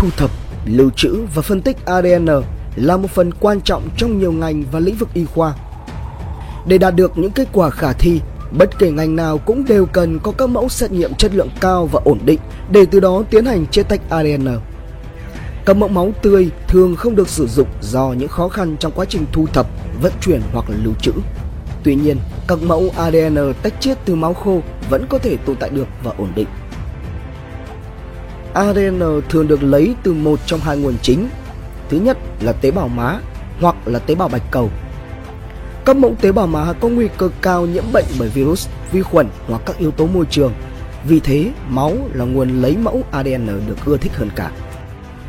thu thập, lưu trữ và phân tích ADN là một phần quan trọng trong nhiều ngành và lĩnh vực y khoa. Để đạt được những kết quả khả thi, bất kể ngành nào cũng đều cần có các mẫu xét nghiệm chất lượng cao và ổn định để từ đó tiến hành chế tách ADN. Các mẫu máu tươi thường không được sử dụng do những khó khăn trong quá trình thu thập, vận chuyển hoặc lưu trữ. Tuy nhiên, các mẫu ADN tách chiết từ máu khô vẫn có thể tồn tại được và ổn định. ADN thường được lấy từ một trong hai nguồn chính. Thứ nhất là tế bào má hoặc là tế bào bạch cầu. Các mẫu tế bào má có nguy cơ cao nhiễm bệnh bởi virus, vi khuẩn hoặc các yếu tố môi trường. Vì thế, máu là nguồn lấy mẫu ADN được ưa thích hơn cả.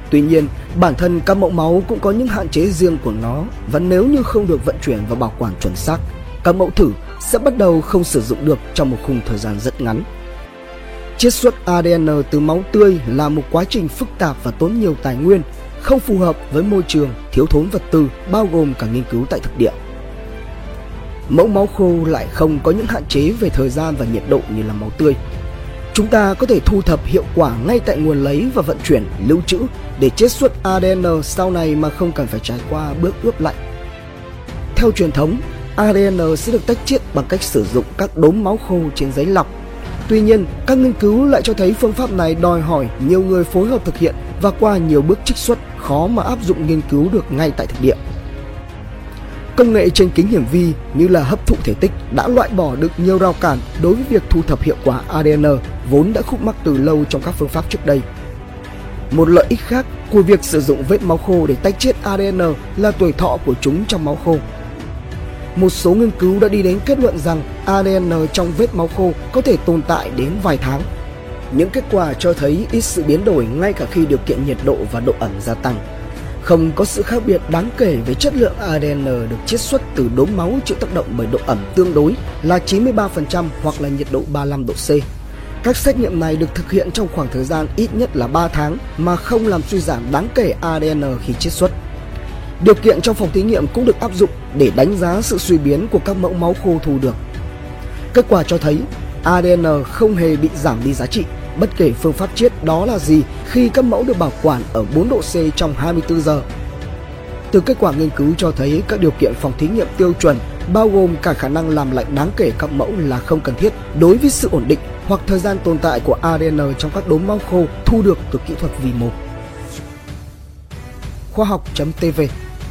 Tuy nhiên, bản thân các mẫu máu cũng có những hạn chế riêng của nó và nếu như không được vận chuyển và bảo quản chuẩn xác, các mẫu thử sẽ bắt đầu không sử dụng được trong một khung thời gian rất ngắn. Chiết xuất ADN từ máu tươi là một quá trình phức tạp và tốn nhiều tài nguyên, không phù hợp với môi trường, thiếu thốn vật tư, bao gồm cả nghiên cứu tại thực địa. Mẫu máu khô lại không có những hạn chế về thời gian và nhiệt độ như là máu tươi. Chúng ta có thể thu thập hiệu quả ngay tại nguồn lấy và vận chuyển, lưu trữ để chiết xuất ADN sau này mà không cần phải trải qua bước ướp lạnh. Theo truyền thống, ADN sẽ được tách chiết bằng cách sử dụng các đốm máu khô trên giấy lọc. Tuy nhiên, các nghiên cứu lại cho thấy phương pháp này đòi hỏi nhiều người phối hợp thực hiện và qua nhiều bước trích xuất khó mà áp dụng nghiên cứu được ngay tại thực địa. Công nghệ trên kính hiển vi như là hấp thụ thể tích đã loại bỏ được nhiều rào cản đối với việc thu thập hiệu quả ADN vốn đã khúc mắc từ lâu trong các phương pháp trước đây. Một lợi ích khác của việc sử dụng vết máu khô để tách chiết ADN là tuổi thọ của chúng trong máu khô. Một số nghiên cứu đã đi đến kết luận rằng ADN trong vết máu khô có thể tồn tại đến vài tháng. Những kết quả cho thấy ít sự biến đổi ngay cả khi điều kiện nhiệt độ và độ ẩm gia tăng. Không có sự khác biệt đáng kể về chất lượng ADN được chiết xuất từ đốm máu chịu tác động bởi độ ẩm tương đối là 93% hoặc là nhiệt độ 35 độ C. Các xét nghiệm này được thực hiện trong khoảng thời gian ít nhất là 3 tháng mà không làm suy giảm đáng kể ADN khi chiết xuất. Điều kiện trong phòng thí nghiệm cũng được áp dụng để đánh giá sự suy biến của các mẫu máu khô thu được. Kết quả cho thấy ADN không hề bị giảm đi giá trị bất kể phương pháp chiết đó là gì khi các mẫu được bảo quản ở 4 độ C trong 24 giờ. Từ kết quả nghiên cứu cho thấy các điều kiện phòng thí nghiệm tiêu chuẩn, bao gồm cả khả năng làm lạnh đáng kể các mẫu là không cần thiết đối với sự ổn định hoặc thời gian tồn tại của ADN trong các đốm máu khô thu được từ kỹ thuật vi mô. Khoa học.tv